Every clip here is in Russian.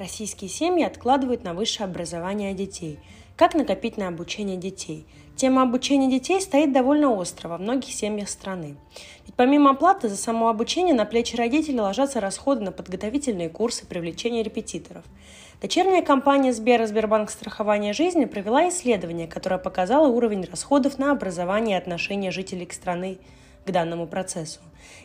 Российские семьи откладывают на высшее образование детей. Как накопить на обучение детей? Тема обучения детей стоит довольно остро во многих семьях страны. Ведь помимо оплаты за само обучение на плечи родителей ложатся расходы на подготовительные курсы привлечения репетиторов. Дочерняя компания Сбера Сбербанк страхования жизни провела исследование, которое показало уровень расходов на образование и отношение жителей к страны к данному процессу.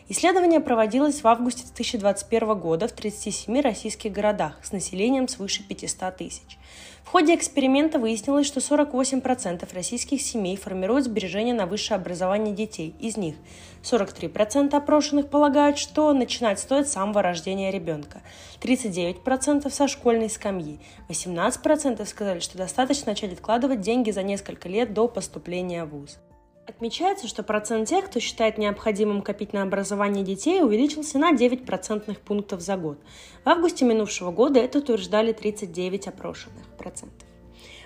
Исследование проводилось в августе 2021 года в 37 российских городах с населением свыше 500 тысяч. В ходе эксперимента выяснилось, что 48% российских семей формируют сбережения на высшее образование детей. Из них 43% опрошенных полагают, что начинать стоит с самого рождения ребенка, 39% со школьной скамьи, 18% сказали, что достаточно начать откладывать деньги за несколько лет до поступления в ВУЗ. Отмечается, что процент тех, кто считает необходимым копить на образование детей, увеличился на 9 процентных пунктов за год. В августе минувшего года это утверждали 39 опрошенных процентов.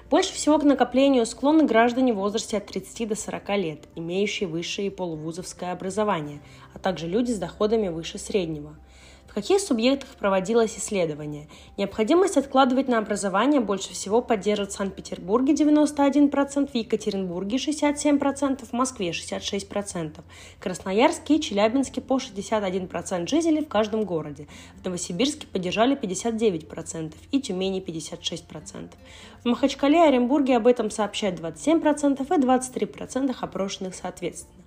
Больше всего к накоплению склонны граждане в возрасте от 30 до 40 лет, имеющие высшее и полувузовское образование, а также люди с доходами выше среднего – в каких субъектах проводилось исследование? Необходимость откладывать на образование больше всего поддерживают в Санкт-Петербурге 91%, в Екатеринбурге 67%, в Москве 66%, Красноярске и Челябинске по 61% жителей в каждом городе. В Новосибирске поддержали 59% и Тюмени 56%. В Махачкале и Оренбурге об этом сообщают 27% и 23% опрошенных соответственно.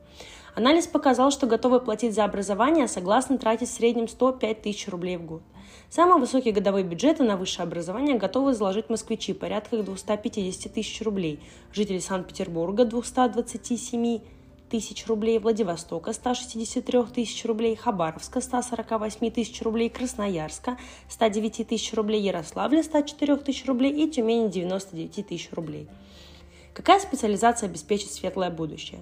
Анализ показал, что готовы платить за образование согласно тратить в среднем 105 тысяч рублей в год. Самые высокие годовые бюджеты на высшее образование готовы заложить москвичи порядка 250 тысяч рублей, жители Санкт-Петербурга 227 тысяч рублей, Владивостока 163 тысяч рублей, Хабаровска 148 тысяч рублей, Красноярска 109 тысяч рублей, Ярославля 104 тысяч рублей и Тюмени 99 тысяч рублей. Какая специализация обеспечит светлое будущее?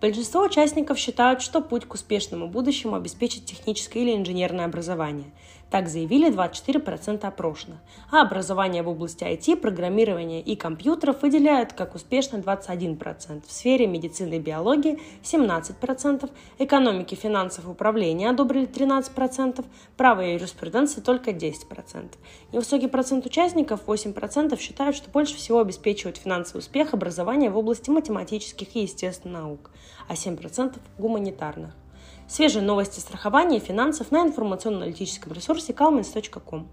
Большинство участников считают, что путь к успешному будущему обеспечит техническое или инженерное образование. Так заявили 24% опрошенных. А образование в области IT, программирования и компьютеров выделяют как успешно 21%, в сфере медицины и биологии 17%, экономики, финансов и управления одобрили 13%, право и юриспруденции только 10%. Невысокий процент участников, 8%, считают, что больше всего обеспечивает финансовый успех образования в области математических и естественных наук, а 7% гуманитарных. Свежие новости страхования и финансов на информационно-аналитическом ресурсе calmins.com.